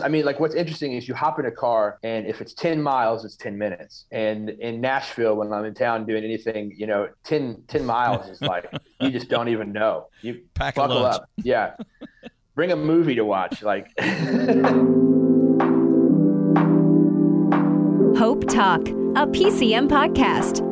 I mean, like what's interesting is you hop in a car and if it's 10 miles, it's 10 minutes. And in Nashville, when I'm in town doing anything, you know, 10, 10 miles is like, you just don't even know. You Pack a buckle lunch. up. Yeah. Bring a movie to watch. Like, Hope Talk, a PCM podcast.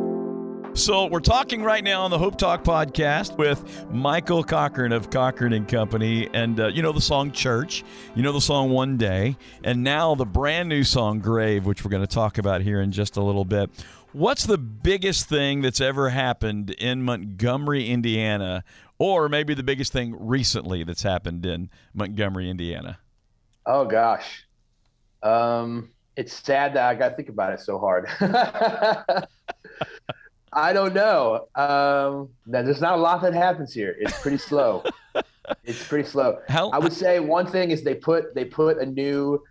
So we're talking right now on the Hope Talk podcast with Michael Cochran of Cochran and Company, and uh, you know the song "Church," you know the song "One Day," and now the brand new song "Grave," which we're going to talk about here in just a little bit. What's the biggest thing that's ever happened in Montgomery, Indiana, or maybe the biggest thing recently that's happened in Montgomery, Indiana? oh gosh. Um, it's sad that I got to think about it so hard. I don't know. Um, there's not a lot that happens here. It's pretty slow. it's pretty slow. How I would say one thing is they put they put a new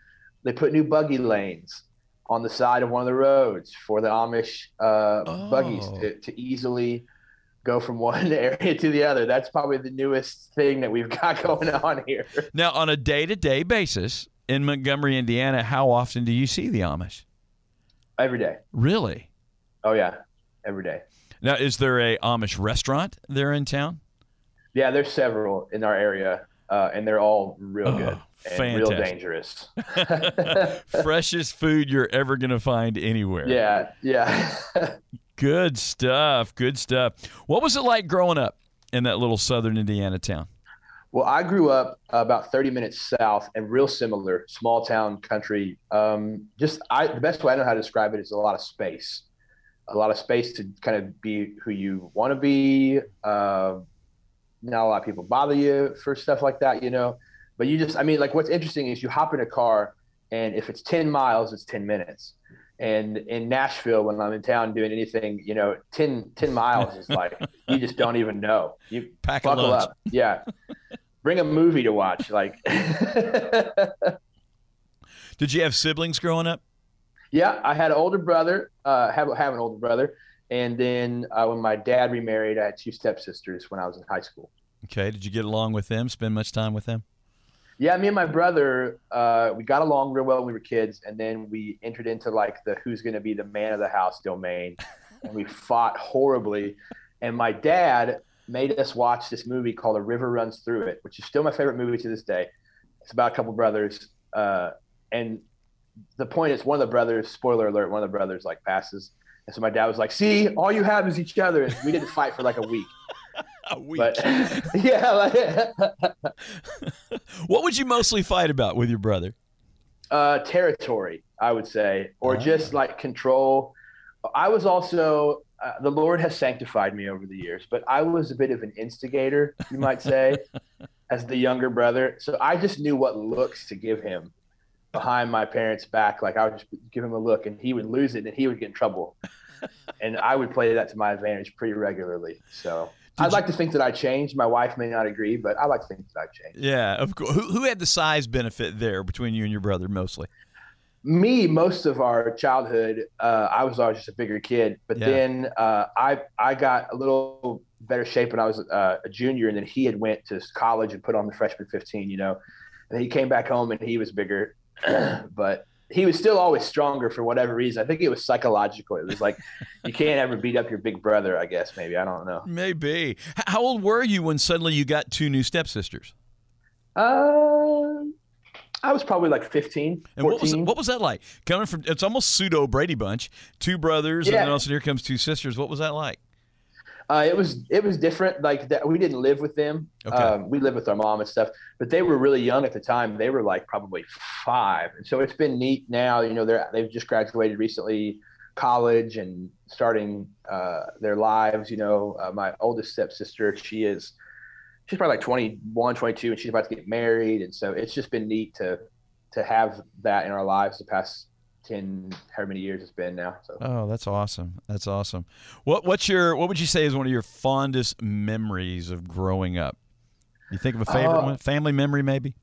they put new buggy lanes on the side of one of the roads for the Amish uh, buggies Oh. to, to easily go from one area to the other. That's probably the newest thing that we've got going on here. now on a day-to-day basis in Montgomery, Indiana? How often do you see the Amish? Every day. Really? Oh yeah, every day. Now, is there a Amish restaurant there in town? Yeah, there's several in our area, uh, and they're all real Oh, good and real dangerous. Freshest food you're ever going to find anywhere. yeah, yeah. Good stuff. Good stuff. What was it like growing up in that little southern Indiana town? Well, I grew up about 30 minutes south and real similar, small town country. Um, just I, the best way I know how to describe it is a lot of space, a lot of space to kind of be who you want to be. Uh, not a lot of people bother you for stuff like that, you know. But you just, I mean, like what's interesting is you hop in a car and if it's 10 miles, it's 10 minutes. And in Nashville, when I'm in town doing anything, you know, 10, 10 miles is like, you just don't even know. You Pack buckle up. Yeah. Bring a movie to watch. Like, Did you have siblings growing up? Yeah, I had an older brother, uh, have, have an older brother. And then uh, when my dad remarried, I had two stepsisters when I was in high school. Okay. Did you get along with them? Spend much time with them? Yeah, me and my brother, uh, we got along real well when we were kids, and then we entered into like the who's going to be the man of the house domain, and we fought horribly. And my dad made us watch this movie called A River Runs Through It, which is still my favorite movie to this day. It's about a couple brothers, uh, and the point is, one of the brothers, spoiler alert, one of the brothers like passes, and so my dad was like, "See, all you have is each other." And we didn't fight for like a week, A week. but yeah, like, what would you mostly fight about with your brother? uh, territory, I would say, or Ah. just like control. I was also uh, the Lord has sanctified me over the years, but I was a bit of an instigator, you might say, as the younger brother. So I just knew what looks to give him behind my parents' back. Like I would just give him a look, and he would lose it, and he would get in trouble, and I would play that to my advantage pretty regularly. So. Did I'd like to think that I changed. My wife may not agree, but I like to think that I changed. Yeah, of course. Who, who had the size benefit there between you and your brother mostly? me most of our childhood uh, i was always just a bigger kid but Yeah. then uh, i i got a little better shape when i was uh, a junior and then he had went to college and put on the freshman 15 you know and then he came back home and he was bigger but he was still always stronger for whatever reason i think it was psychological it was like you can't ever beat up your big brother i guess maybe i don't know Maybe. How old were you when suddenly you got two new stepsisters? uh, i was probably like 15 And what was what was that like? Coming from it's almost pseudo Brady Bunch, two brothers, and then also here comes two sisters. What was that like? Uh, it was it was different. Like that, we didn't live with them. Okay. Um, we lived with our mom and stuff, but they were really young at the time. They were like probably five, and so it's been neat now. You know, they're they've just graduated recently, college, and starting uh, their lives. You know, uh, my oldest stepsister, she is she's probably like 21, 22, and she's about to get married, and so it's just been neat to to have that in our lives the past ten, however many years it's been now. So. Oh, that's awesome. That's awesome. What what's your what would you say is one of your fondest memories of growing up? You think of a favorite Uh, one? Family memory maybe?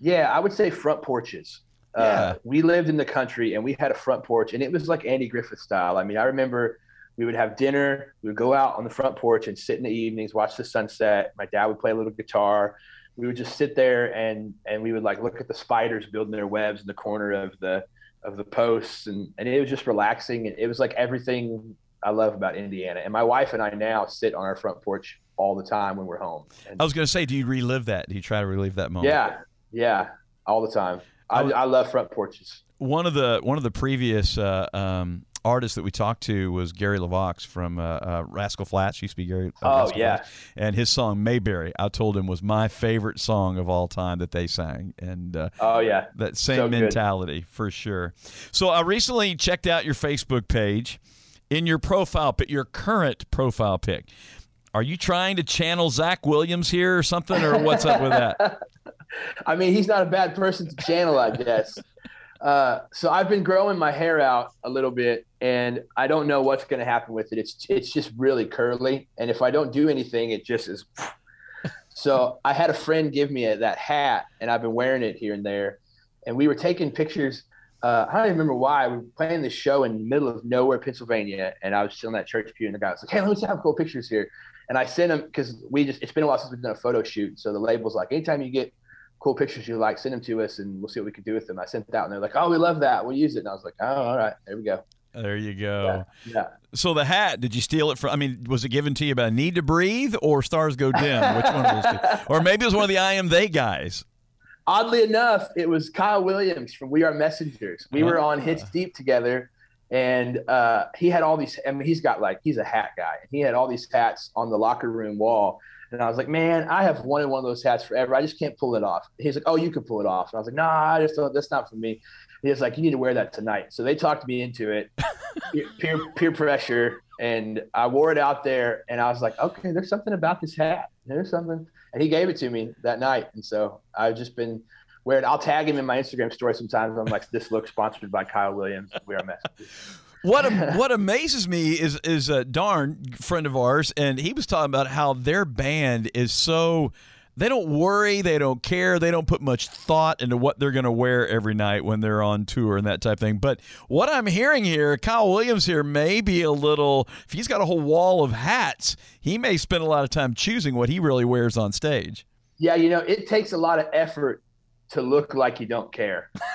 Yeah, I would say front porches. Yeah. Uh, we lived in the country and we had a front porch, and it was like Andy Griffith style. I mean, I remember we would have dinner, we would go out on the front porch and sit in the evenings, watch the sunset. My dad would play a little guitar. we would just sit there and and we would like look at the spiders building their webs in the corner of the of the posts and and it was just relaxing and it was like everything I love about Indiana. And my wife and I now sit on our front porch all the time when we're home. And I was going to say, do you relive that? Do you try to relive that moment? yeah, yeah, all the time. I, was- I love front porches. One of the one of the previous uh, um, artists that we talked to was Gary LeVox from uh, uh, Rascal Flatts. Used to be Gary. uh, Oh, Rascal yeah. Flatts. and his song Mayberry. I told him was my favorite song of all time that they sang, and uh, Oh yeah, that same So good. mentality for sure. So I recently checked out your Facebook page. In your profile pic, your current profile pic, are you trying to channel Zach Williams here or something, or what's up with that? I mean, he's not a bad person to channel, I guess. Uh, so I've been growing my hair out a little bit, and I don't know what's going to happen with it. It's it's just really curly, and if I don't do anything, it just is. So I had a friend give me a, that hat, and I've been wearing it here and there. And we were taking pictures. Uh, I don't even remember why. We were playing this show in the middle of nowhere, Pennsylvania, and I was still in that church pew, and the guy was like, "Hey, let me have cool pictures here." And I sent him because we just—it's been a while since we've done a photo shoot. So the label's like, anytime you get cool pictures you like, send them to us, and we'll see what we can do with them. I sent it out, and they're like, "Oh, we love that. We'll use it." And I was like, "Oh, all right, there we go." There you go. Yeah. So the hat, did you steal it from? I mean, was it given to you by Need to Breathe or Stars Go Dim? Which one of those two? Or maybe it was one of the I Am They guys. Oddly enough, it was Kyle Williams from We Are Messengers. We were ah. on Hits Deep together, and uh, he had all these. I mean, he's got like he's a hat guy. He had all these hats on the locker room wall, and I was like, man, I have wanted one of those hats forever. I just can't pull it off. He's like, oh, you can pull it off. And I was like, nah, I just don't. That's not for me. He was like, you need to wear that tonight. So they talked me into it, peer peer pressure, and I wore it out there, and I was like, okay, there's something about this hat. There's something and he gave it to me that night. And so I've just been I'll tag him in my Instagram story sometimes. I'm like, "This look sponsored by Kyle Williams." We are messengers. What what amazes me is is a darn friend of ours, and he was talking about how their band is so they don't worry, they don't care, they don't put much thought into what they're going to wear every night when they're on tour and that type of thing. But what I'm hearing here, Kyle Williams here may be a little. If he's got a whole wall of hats, he may spend a lot of time choosing what he really wears on stage. Yeah, you know, it takes a lot of effort to look like you don't care.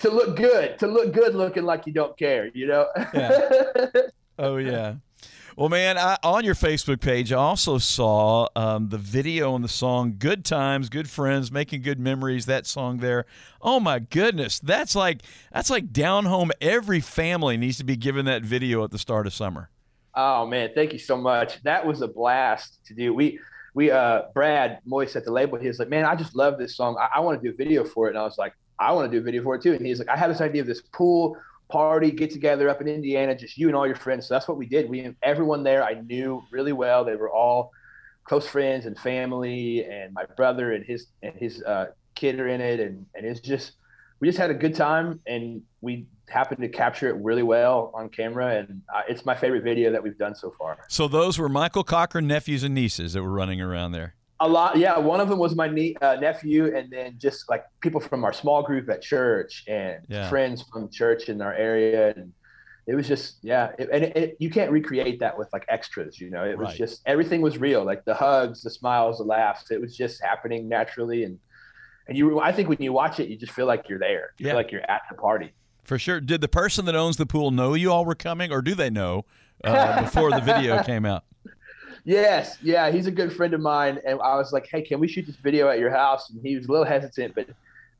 to look good, to look good looking like you don't care, you know? Oh yeah. Well, man, I, on your Facebook page, I also saw um, the video on the song "Good Times, Good Friends, Making Good Memories." That song there. Oh my goodness, that's like that's like down home. Every family needs to be given that video at the start of summer. Oh man, thank you so much. That was a blast to do. We we uh Brad Moyes at the label, he was like, Man, I just love this song. I, I want to do a video for it. And I was like, I want to do a video for it too. And he's like, I have this idea of this pool party, get together up in Indiana, just you and all your friends. So that's what we did. We everyone there I knew really well. They were all close friends and family, and my brother and his and his uh, kid are in it, and and it's just we just had a good time, and we happened to capture it really well on camera, and uh, it's my favorite video that we've done so far. So those were Michael Cochran nephews and nieces that were running around there. A lot, yeah. One of them was my nie- uh, nephew, and then just like people from our small group at church and Yeah. friends from church in our area, and it was just yeah. It, and it, it, you can't recreate that with like extras, you know. It was Right. just everything was real, like the hugs, the smiles, the laughs. It was just happening naturally, and and you. I think when you watch it, you just feel like you're there. You Yeah. feel like you're at the party. For sure. Did the person that owns the pool know you all were coming, or do they know uh, before the video came out? Yes, yeah, he's a good friend of mine, and I was like, "Hey, can we shoot this video at your house?" And he was a little hesitant, but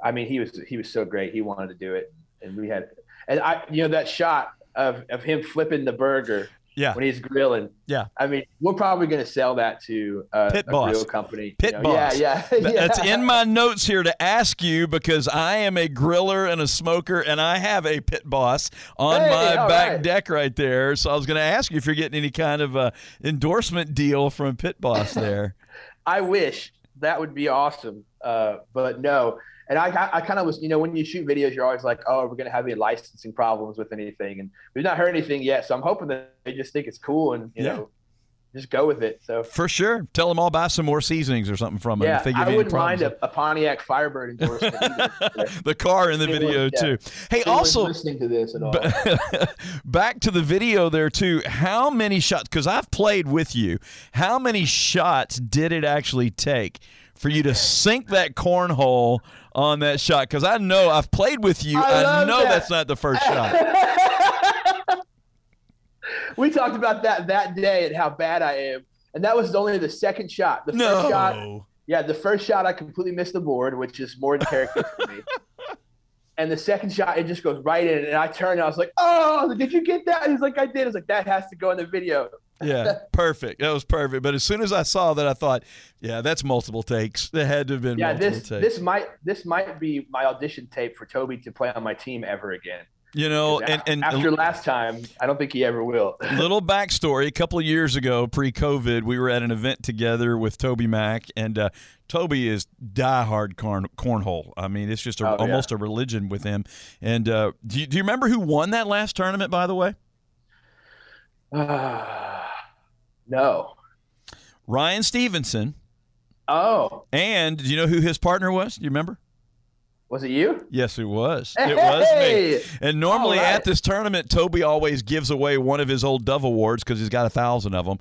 I mean, he was he was so great. He wanted to do it, and we had, and I, you know, that shot of of him flipping the burger Yeah. when he's grilling. Yeah. I mean, we're probably going to sell that to uh, Pit a Boss. grill company. you Pit know? Boss. Yeah, yeah, yeah. That's in my notes here to ask you because I am a griller and a smoker, and I have a pit boss on Hey, my back right. deck right there. So I was going to ask you if you're getting any kind of uh, endorsement deal from Pit Boss there. I wish that would be awesome, uh, but no. And I, I, I kind of was, you know, when you shoot videos, you're always like, oh, we're gonna have any licensing problems with anything, and we've not heard anything yet. So I'm hoping that they just think it's cool and you Yeah. know, just go with it. So for sure, tell them I'll buy some more seasonings or something from yeah, them. I wouldn't mind a, a, Pontiac Firebird endorsement. the car in the video yeah. too. Hey, also listening to this at all. back to the video there too. How many shots? Because I've played with you. How many shots did it actually take for you to sink that cornhole on that shot? Because I know I've played with you. I, I know that. that's not the first shot. we talked about that that day and how bad I am, and that was only the second shot. The no. first shot, yeah, the first shot I completely missed the board, which is more than character for me. And the second shot, it just goes right in, and I turned, and I was like, "Oh, did you get that?" And he's like, "I did." I was like, "That has to go in the video." yeah, perfect. That was perfect. But as soon as I saw that, I thought, "Yeah, that's multiple takes. That had to have been yeah, multiple this, takes." this might this might be my audition tape for Toby to play on my team ever again. You know, and, and after last time, I don't think he ever will. little backstory: a couple of years ago, pre-COVID, we were at an event together with Toby Mac, and uh, Toby is diehard corn cornhole. I mean, it's just a, Oh, yeah. almost a religion with him. And uh, do you, do you remember who won that last tournament? By the way, no. Ryan Stevenson. Oh, And do you know who his partner was? Do you remember? Was it you? Yes, it was. It was me. And normally All right. at this tournament, Toby always gives away one of his old Dove Awards because he's got a thousand of them.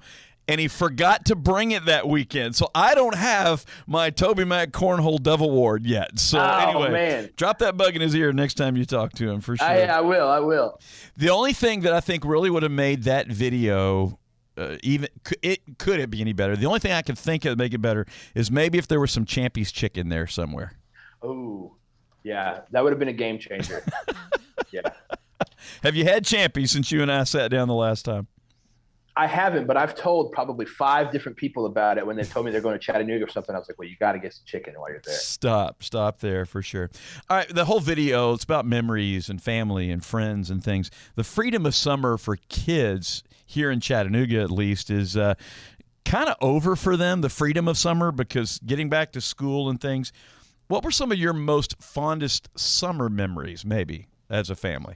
And he forgot to bring it that weekend. So I don't have my Toby Mac Cornhole Dove Award yet. So Oh, anyway, man. drop that bug in his ear next time you talk to him for sure. I, I will. I will. the only thing that I think really would have made that video uh, even could- it could it be any better? The only thing I could think of to make it better is maybe if there was some Champy's chicken there somewhere. Oh, yeah, that would have been a game changer. yeah, Have you had Champy since you and I sat down the last time? I haven't, but I've told probably five different people about it when they told me they're going to Chattanooga or something. I was like, well, you got to get some chicken while you're there. Stop, stop there for sure. All right, the whole video it's about memories and family and friends and things. The freedom of summer for kids here in Chattanooga, at least, is uh, kind of over for them. The freedom of summer because getting back to school and things. What were some of your most fondest summer memories, maybe as a family?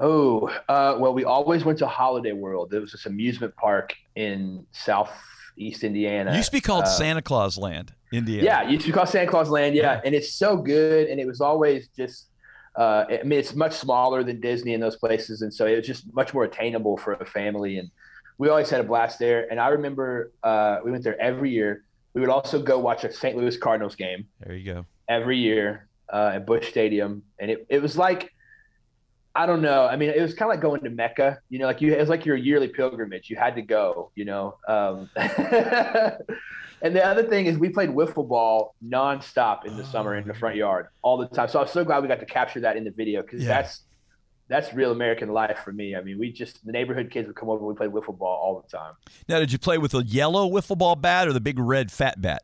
Oh, uh, well, we always went to Holiday World. There was this amusement park in southeast Indiana. It used to be called Uh, Santa Claus Land, Indiana. Yeah, it used to be called Santa Claus Land. Yeah, and it's so good, and it was always just. Uh, I mean, it's much smaller than Disney in those places, and so it was just much more attainable for a family. And we always had a blast there. And I remember uh, we went there every year. We would also go watch a St. Louis Cardinals game There you go. Every year uh, at Busch Stadium, and it, it was like I don't know. I mean, it was kind of like going to Mecca. You know, like you it was like your yearly pilgrimage. You had to go. You know. Um, and the other thing is, we played wiffle ball nonstop in the summer in the front yard all the time. So I was so glad we got to capture that in the video because Yeah. that's that's real American life for me. I mean, we just the neighborhood kids would come over. and We played wiffle ball all the time. Now, did you play with the yellow wiffle ball bat or the big red fat bat?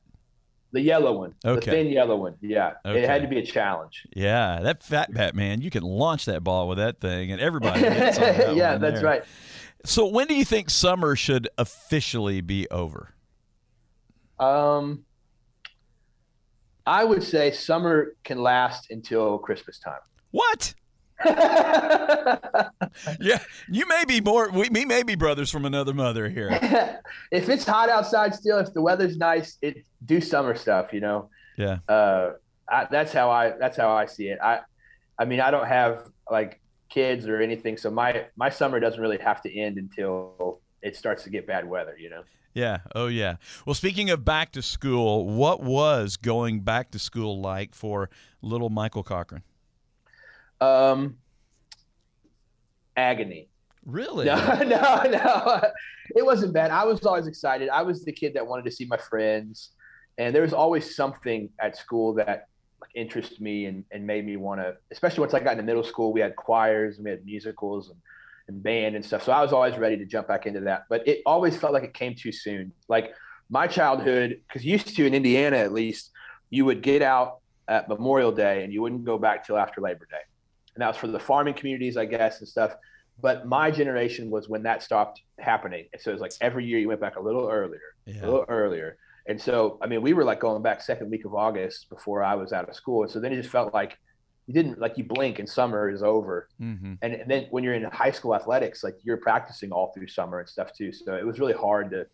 The yellow one, the thin yellow one. Yeah, Okay. it had to be a challenge. Yeah, that fat bat man, you can launch that ball with that thing, and everybody. That yeah, that's there. right. So, when do you think summer should officially be over? Um, I would say summer can last until Christmas time. What? Yeah, you may be more. We, we may be brothers from another mother here. if it's hot outside still, if the weather's nice, it do summer stuff. You know, Yeah, uh, I, that's how I that's how I see it. I, I mean, I don't have like kids or anything, so my my summer doesn't really have to end until it starts to get bad weather. You know. yeah, oh yeah. Well, speaking of back to school, what was going back to school like for little Michael Cochran? Um, agony. Really? No, no, no. It wasn't bad. I was always excited. I was the kid that wanted to see my friends, and there was always something at school that like, interested me and, and made me want to. Especially once I got into middle school, we had choirs and we had musicals and, and band and stuff. So I was always ready to jump back into that. But it always felt like it came too soon. Like my childhood, because used to in Indiana at least, you would get out at Memorial Day and you wouldn't go back till after Labor Day, and that was for the farming communities, I guess, and stuff but my generation was when that stopped happening. And so it was like every year you went back a little earlier, a little earlier. And so, I mean, we were like going back second week of August before I was out of school. And so then it just felt like you didn't like you blink and summer is over. Mm-hmm. And, and then when you're in high school athletics, like you're practicing all through summer and stuff too. So it was really hard to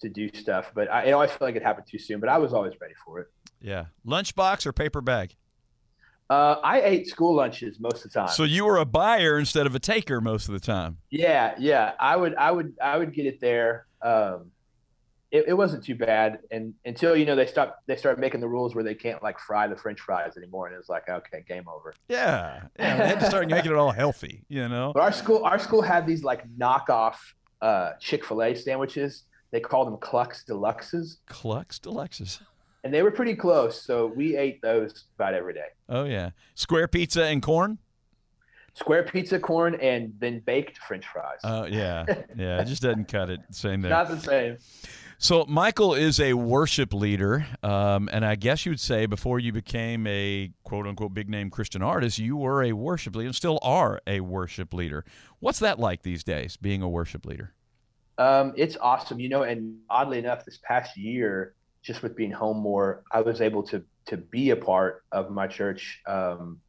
to do stuff. But I, I always feel like it happened too soon. But I was always ready for it. Yeah, lunchbox or paper bag. Uh, I ate school lunches most of the time. So you were a buyer instead of a taker most of the time. Yeah, yeah. I would, I would, I would get it there. Um, it, it wasn't too bad, and until you know they stopped, they started making the rules where they can't like fry the French fries anymore, and it was like, okay, game over. Yeah, yeah. They had to start making it all healthy, you know. But our school, our school had these like knockoff uh, Chick Fil A sandwiches. They called them Clucks Deluxes. Clucks Deluxes and they were pretty close. So we ate those about every day. Oh yeah, square pizza and corn. Square pizza, corn, and then baked French fries. Oh yeah, yeah. It just doesn't cut it. Same there. Not the same. So Michael is a worship leader, um, and I guess you would say before you became a quote unquote big name Christian artist, you were a worship leader and still are a worship leader. What's that like these days, being a worship leader? Um, it's awesome, you know. And oddly enough, this past year, just with being home more, I was able to to be a part of my church um,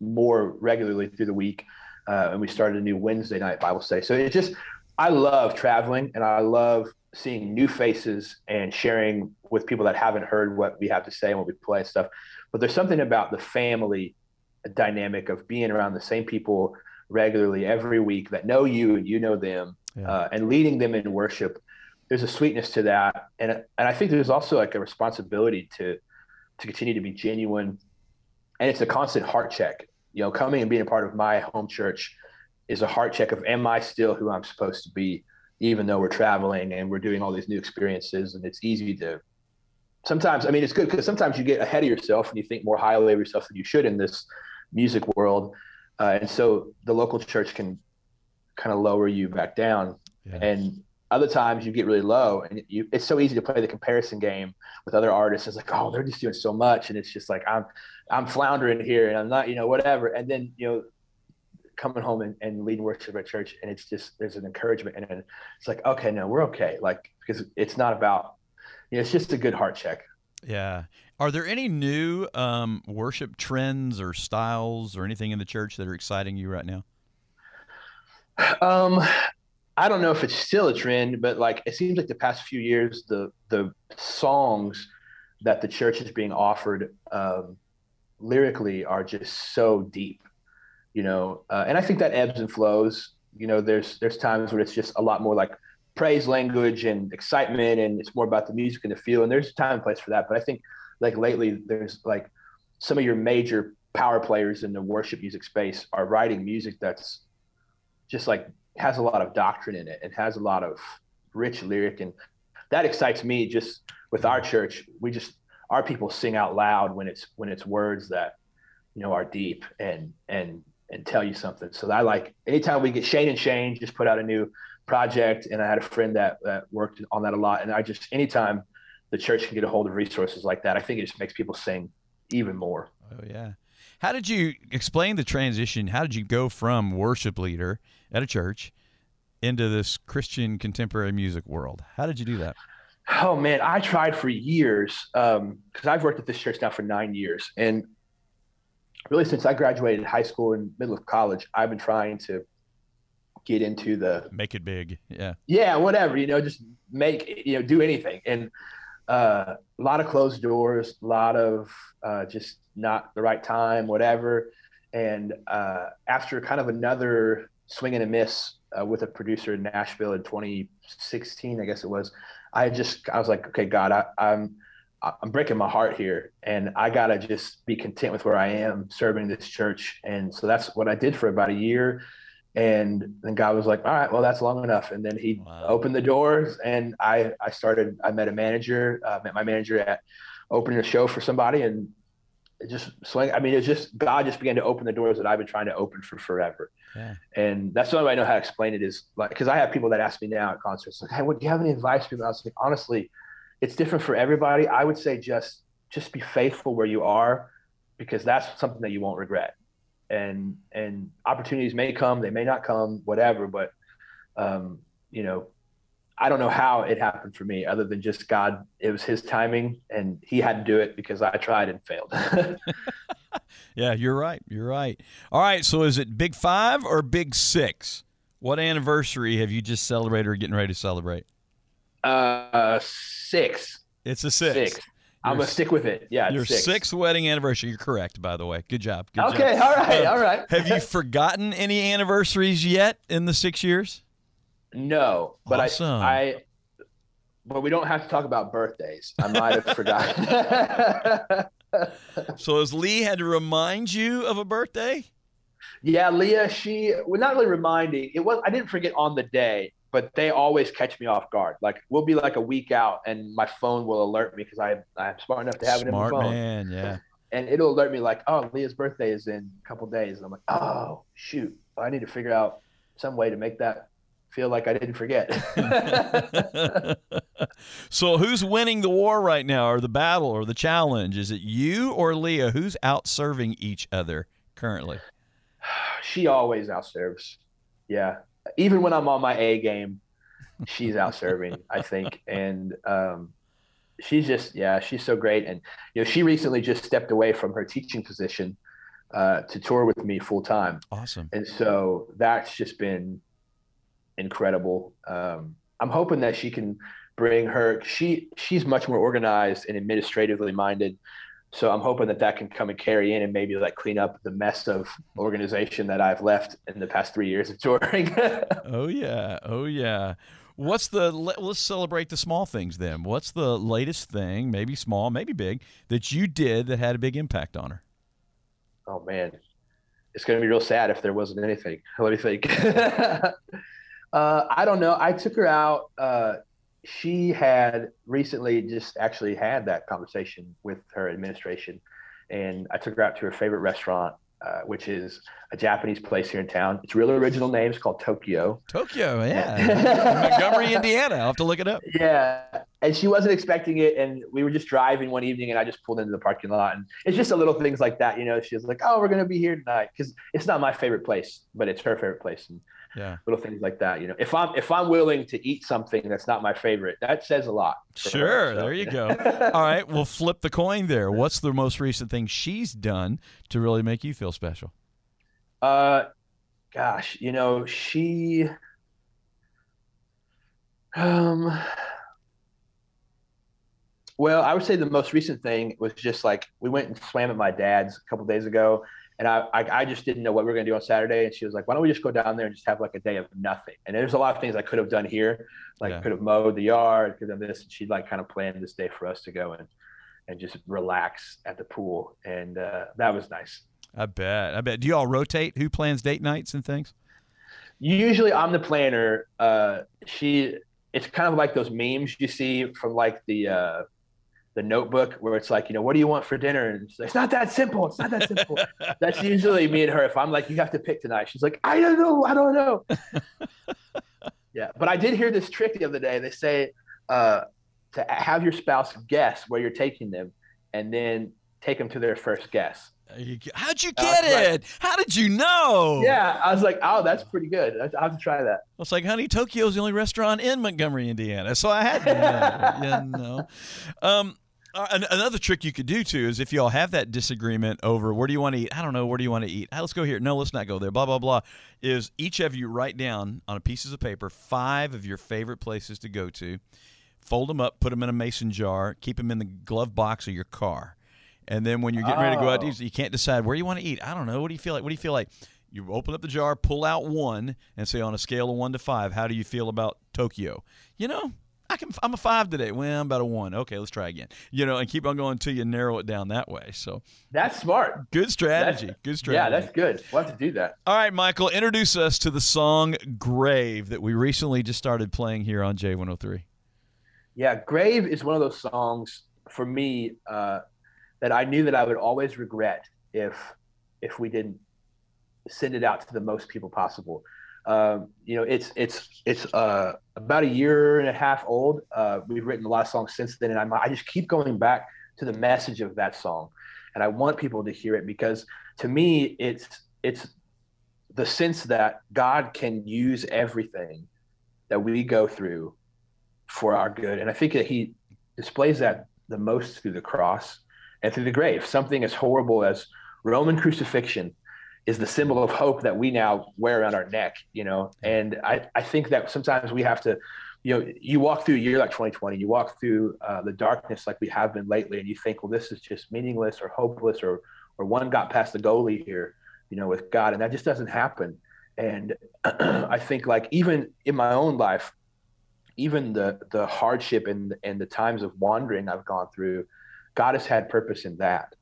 more regularly through the week. Uh, and we started a new Wednesday night Bible study. So it just, I love traveling and I love seeing new faces and sharing with people that haven't heard what we have to say and what we play and stuff. But there's something about the family dynamic of being around the same people regularly every week that know you and you know them yeah. uh, and leading them in worship there's a sweetness to that, and and I think there's also like a responsibility to to continue to be genuine, and it's a constant heart check. You know, coming and being a part of my home church is a heart check of am I still who I'm supposed to be, even though we're traveling and we're doing all these new experiences, and it's easy to sometimes i mean it's good because sometimes you get ahead of yourself and you think more highly of yourself than you should in this music world. Uh, and so the local church can kind of lower you back down. Yeah. and other times you get really low and you, it's so easy to play the comparison game with other artists. It's like, oh, they're just doing so much. And it's just like, I'm, I'm floundering here and I'm not, you know, whatever. And then, you know, coming home and, and leading worship at church. And it's just, there's an encouragement and it's like, okay, no, we're okay. Like, because it's not about, you know, it's just a good heart check. Yeah. Are there any new um, worship trends or styles or anything in the church that are exciting you right now? Um, I don't know if it's still a trend, but like it seems like the past few years, the the songs that the church is being offered um, lyrically are just so deep, you know. Uh, and I think that ebbs and flows. You know, there's there's times where it's just a lot more like praise language and excitement, and it's more about the music and the feel. And there's a time and place for that. But I think like lately, there's like some of your major power players in the worship music space are writing music that's just like has a lot of doctrine in it and has a lot of rich lyric. And that excites me just with our church. We just our people sing out loud when it's when it's words that you know are deep and and and tell you something. So i like anytime we get shane and shane just put out a new project and i had a friend that that worked on that a lot. And i just anytime the church can get a hold of resources like that i think it just makes people sing even more. Oh yeah how did you explain the transition how did you go from worship leader at a church into this Christian contemporary music world. How did you do that? Oh man, I tried for years because um, I've worked at this church now for nine years, and really since I graduated high school and middle of college, I've been trying to get into the make it big, yeah, yeah, whatever you know, just make you know do anything, and uh, a lot of closed doors, a lot of uh, just not the right time, whatever, and uh, after kind of another swing and a miss uh, with a producer in Nashville in 2016, I guess it was. I just I was like, okay, God, I, I'm I'm breaking my heart here, and I gotta just be content with where I am serving this church. And so that's what I did for about a year. And then God was like, all right, well, that's long enough. And then He wow. opened the doors, and I I started. I met a manager, uh, met my manager at opening a show for somebody, and it just swing. I mean, it's just God just began to open the doors that I've been trying to open for forever. Yeah. And that's the only way I know how to explain it is like because I have people that ask me now at concerts like, "Hey, what do you have any advice for me?" I was like, honestly, it's different for everybody. I would say just just be faithful where you are because that's something that you won't regret. And and opportunities may come, they may not come, whatever. But um, you know, I don't know how it happened for me, other than just God. It was His timing, and He had to do it because I tried and failed. yeah, you're right. You're right. All right. So, is it Big Five or Big Six? What anniversary have you just celebrated or getting ready to celebrate? Uh, six. It's a six. Six. I'm gonna stick with it. Yeah, Your six. sixth wedding anniversary. You're correct, by the way. Good job. Good Okay, job. all right, Um, all right. Have you forgotten any anniversaries yet in the six years? No, but Awesome. I, I, but we don't have to talk about birthdays. I might have forgotten. So has Leah had to remind you of a birthday? yeah, Leah, she, well, not really reminding. It was, I didn't forget on the day, but they always catch me off guard. Like we'll be like a week out, and my phone will alert me because I, I'm smart enough to have it in my Smart phone, man, yeah. and it'll alert me like, oh, Leah's birthday is in a couple days, and I'm like, oh, shoot, I need to figure out some way to make that feel like I didn't forget. so who's winning the war right now, or the battle, or the challenge? Is it you or Leah? Who's out serving each other currently? she always outserves. Yeah. Even when I'm on my A game, she's out serving, I think. And um, she's just, yeah, she's so great. And, you know, she recently just stepped away from her teaching position uh, to tour with me full time. Awesome. And so that's just been incredible. Um, I'm hoping that she can bring her, she, she's much more organized and administratively minded. So I'm hoping that that can come and carry in and maybe like clean up the mess of organization that I've left in the past three years of touring. Oh yeah, oh yeah. What's the? let- Let's celebrate the small things then. What's the latest thing, maybe small, maybe big, that you did that had a big impact on her? oh man, it's going to be real sad if there wasn't anything. Let me think. uh, I don't know. I took her out. Uh, she had recently just actually had that conversation with her administration, and I took her out to her favorite restaurant, uh, which is a Japanese place here in town. It's real original name. It's called Tokyo. Tokyo, yeah, Montgomery, Indiana. I'll have to look it up. Yeah, and she wasn't expecting it, and we were just driving one evening, and I just pulled into the parking lot, and it's just a little things like that, you know. She was like, "Oh, we're gonna be here tonight," because it's not my favorite place, but it's her favorite place, and Yeah, little things like that, you know. If I'm if I'm willing to eat something that's not my favorite, that says a lot. for her, sure. so, There you go. All right, we'll flip the coin there. What's the most recent thing she's done to really make you feel special? Uh, gosh, you know, she, um, well, I would say the most recent thing was just like we went and swam at my dad's a couple days ago, and I, I, I just didn't know what we were gonna do on Saturday, and she was like, "Why don't we just go down there and just have like a day of nothing?" And there's a lot of things I could have done here, like Yeah. could have mowed the yard, could have done this. And she'd like kind of planned this day for us to go and and just relax at the pool, and uh, that was nice. I bet. I bet. Do you all rotate? Who plans date nights and things? usually I'm the planner. Uh, she, it's kind of like those memes you see from like the uh, the Notebook, where it's like, you know, what do you want for dinner? And she's like, it's not that simple. It's not that simple. That's usually me and her. If I'm like, you have to pick tonight, she's like, I don't know, I don't know. yeah, but I did hear this trick the other day. They say uh, to have your spouse guess where you're taking them, and then take them to their first guess. There you go. How'd you Uh, get right. it? How did you know? Yeah, I was like, oh, that's pretty good. I have to try that. I was like, honey, Tokyo's the only restaurant in Montgomery, Indiana. So I had to know. you know. Um, uh, another trick you could do too is if y'all have that disagreement over where do you want to eat, I don't know, where do you want to eat? Ah, let's go here. No, let's not go there. Blah blah blah. Is each of you write down on a pieces of paper five of your favorite places to go to, fold them up, put them in a mason jar, keep them in the glove box of your car, and then when you're getting ready to go out, to Oh. eat, you can't decide where you want to eat. I don't know. What do you feel like? What do you feel like? You open up the jar, pull out one, and say on a scale of one to five, how do you feel about Tokyo? You know, I can. I'm a five today. Well, I'm about a one. Okay, let's try again. You know, and keep on going until you narrow it down that way. So That's smart. good strategy. good strategy. Yeah, that's good. We'll have to do that. All right, Michael, introduce us to the song "Grave" that we recently just started playing here on J103. Yeah, Grave is one of those songs for me uh, that I knew that I would always regret if if we didn't send it out to the most people possible. Um, you know, it's it's it's uh, about a year and a half old. Uh, we've written a lot of songs since then, and I'm, I just keep going back to the message of that song, and I want people to hear it because to me, it's it's the sense that God can use everything that we go through for our good. And I think that he displays that the most through the cross and through the grave. Something as horrible as Roman crucifixion is the symbol of hope that we now wear on our neck, you know. And I, I think that sometimes we have to you know, you walk through a year like 2020, you walk through uh, the darkness like we have been lately, and you think, well, this is just meaningless or hopeless, or or one got past the goalie here, you know, with God, and that just doesn't happen. And I think like even in my own life, even the the hardship and and the times of wandering I've gone through, God has had purpose in that.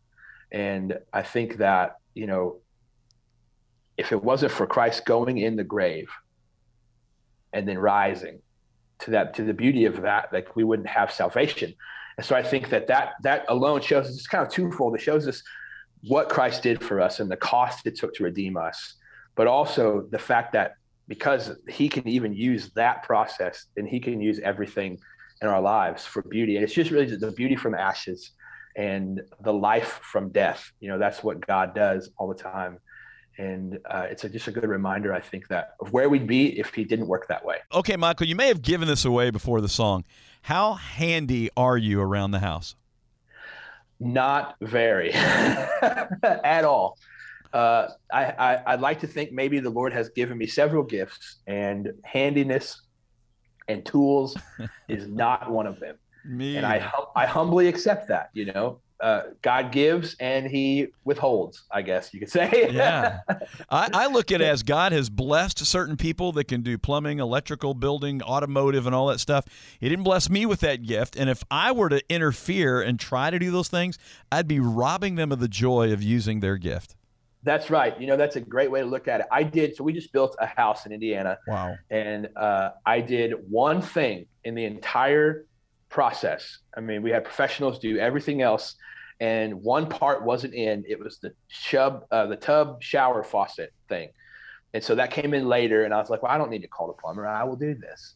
And I think that you know, if it wasn't for Christ going in the grave and then rising, to that to the beauty of that, like we wouldn't have salvation. And so I think that that that alone shows us it's kind of twofold. It shows us what Christ did for us and the cost it took to redeem us, but also the fact that because he can even use that process and he can use everything in our lives for beauty. And it's just really the beauty from ashes and the life from death. You know, that's what God does all the time and uh, it's a, just a good reminder, I think, that of where we'd be if he didn't work that way. Okay, Michael, you may have given this away before the song. How handy are you around the house? Not very at all. Uh, I, I, I'd like to think maybe the Lord has given me several gifts, and handiness and tools is not one of them. Me. And I, I humbly accept that, you know, uh, God gives and He withholds. I guess you could say. yeah, I, I, look at it as God has blessed certain people that can do plumbing, electrical, building, automotive, and all that stuff. He didn't bless me with that gift, and if I were to interfere and try to do those things, I'd be robbing them of the joy of using their gift. That's right. You know, that's a great way to look at it. I did. So we just built a house in Indiana. Wow. And uh, I did one thing in the entire process. I mean, we had professionals do everything else, and one part wasn't in. It was the tub, uh, the tub shower faucet thing, and so that came in later. And I was like, well, I don't need to call the plumber. I will do this.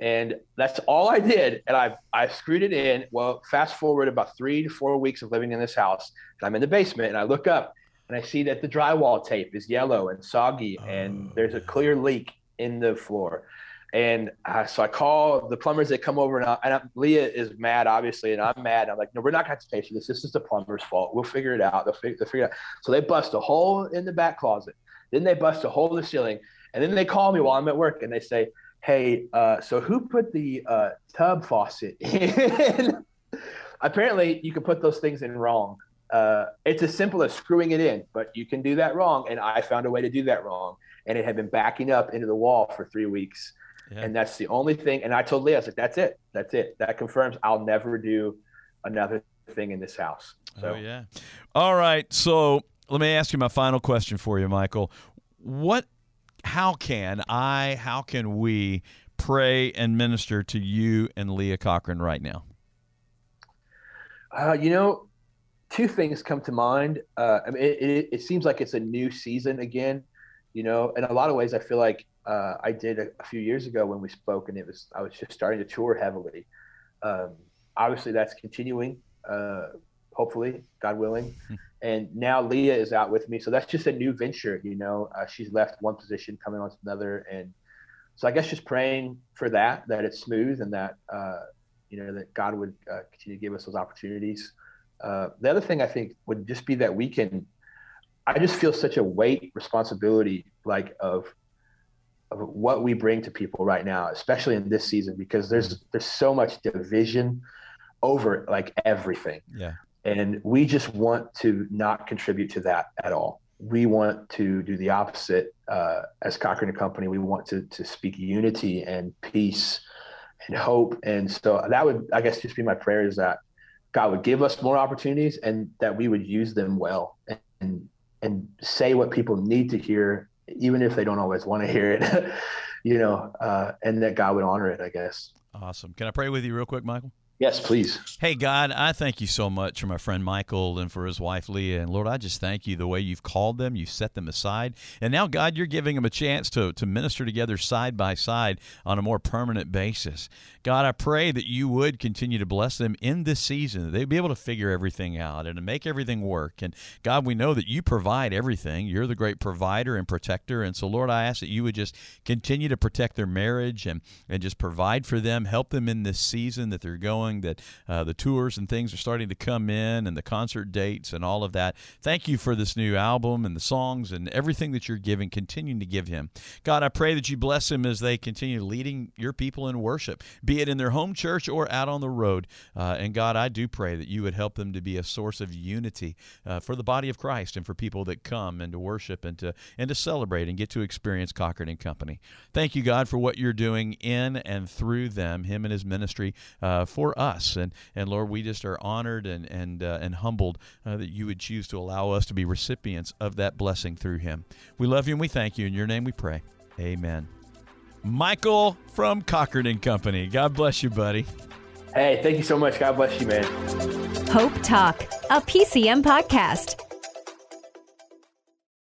And that's all I did. And I I screwed it in. Well, fast forward about three to four weeks of living in this house, and I'm in the basement, and I look up and I see that the drywall tape is yellow and soggy, and there's a clear leak in the floor. And uh, so I call the plumbers. They come over, and, I, and I, Leah is mad, obviously, and I'm mad. I'm like, no, we're not going to pay for this. This is the plumber's fault. We'll figure it out. They'll, fig- they'll figure it out. So they bust a hole in the back closet. Then they bust a hole in the ceiling, and then they call me while I'm at work, and they say, "Hey, uh, so who put the uh, tub faucet in?" Apparently, you can put those things in wrong. Uh, it's as simple as screwing it in, but you can do that wrong, and I found a way to do that wrong, and it had been backing up into the wall for three weeks yeah. And that's the only thing. And I told Leah, I was like, that's it. That's it. That confirms I'll never do another thing in this house. So, oh, yeah. All right. So let me ask you my final question for you, Michael. What, how can I, how can we pray and minister to you and Leah Cochran right now? Uh, you know, two things come to mind. Uh, I mean, it, it, it seems like it's a new season again. You know, in a lot of ways, I feel like uh, I did a, a, few years ago when we spoke, and it was I was just starting to tour heavily. Um, obviously, that's continuing. Uh, hopefully, God willing. Hmm. And now Leah is out with me, so that's just a new venture. You know, uh, she's left one position, coming on to another, and so I guess just praying for that, that it's smooth, and that uh, you know that God would uh, continue to give us those opportunities. Uh, the other thing I think would just be that we can. I just feel such a weight, responsibility, like of of what we bring to people right now, especially in this season, because there's mm-hmm. there's so much division over like everything. Yeah. And we just want to not contribute to that at all. We want to do the opposite. Uh, as Cochran and Company, we want to to speak unity and peace and hope. And so that would, I guess, just be my prayer is that God would give us more opportunities and that we would use them well and and say what people need to hear even if they don't always want to hear it, you know, uh, and that God would honor it, I guess. Awesome. Can I pray with you real quick, Michael? Yes, please. Hey, God, I thank you so much for my friend Michael and for his wife Leah. And Lord, I just thank you the way you've called them, you've set them aside. And now, God, you're giving them a chance to, to minister together side by side on a more permanent basis. God, I pray that you would continue to bless them in this season, that they'd be able to figure everything out and to make everything work. And God, we know that you provide everything. You're the great provider and protector. And so, Lord, I ask that you would just continue to protect their marriage and, and just provide for them, help them in this season that they're going knowing that uh, the tours and things are starting to come in and the concert dates and all of that. Thank you for this new album and the songs and everything that you're giving, continuing to give him. God, I pray that you bless him as they continue leading your people in worship, be it in their home church or out on the road. Uh, and God, I do pray that you would help them to be a source of unity uh, for the body of Christ and for people that come and to worship and to and to celebrate and get to experience Cochran and Company. Thank you, God, for what you're doing in and through them, him and his ministry uh, for us. And and Lord, we just are honored and and uh, and humbled uh, that you would choose to allow us to be recipients of that blessing through him. We love you and we thank you. In your name we pray. Amen. Michael from Cochran and Company. God bless you, buddy. Hey, thank you so much. God bless you, man. Hope Talk, a PCM podcast.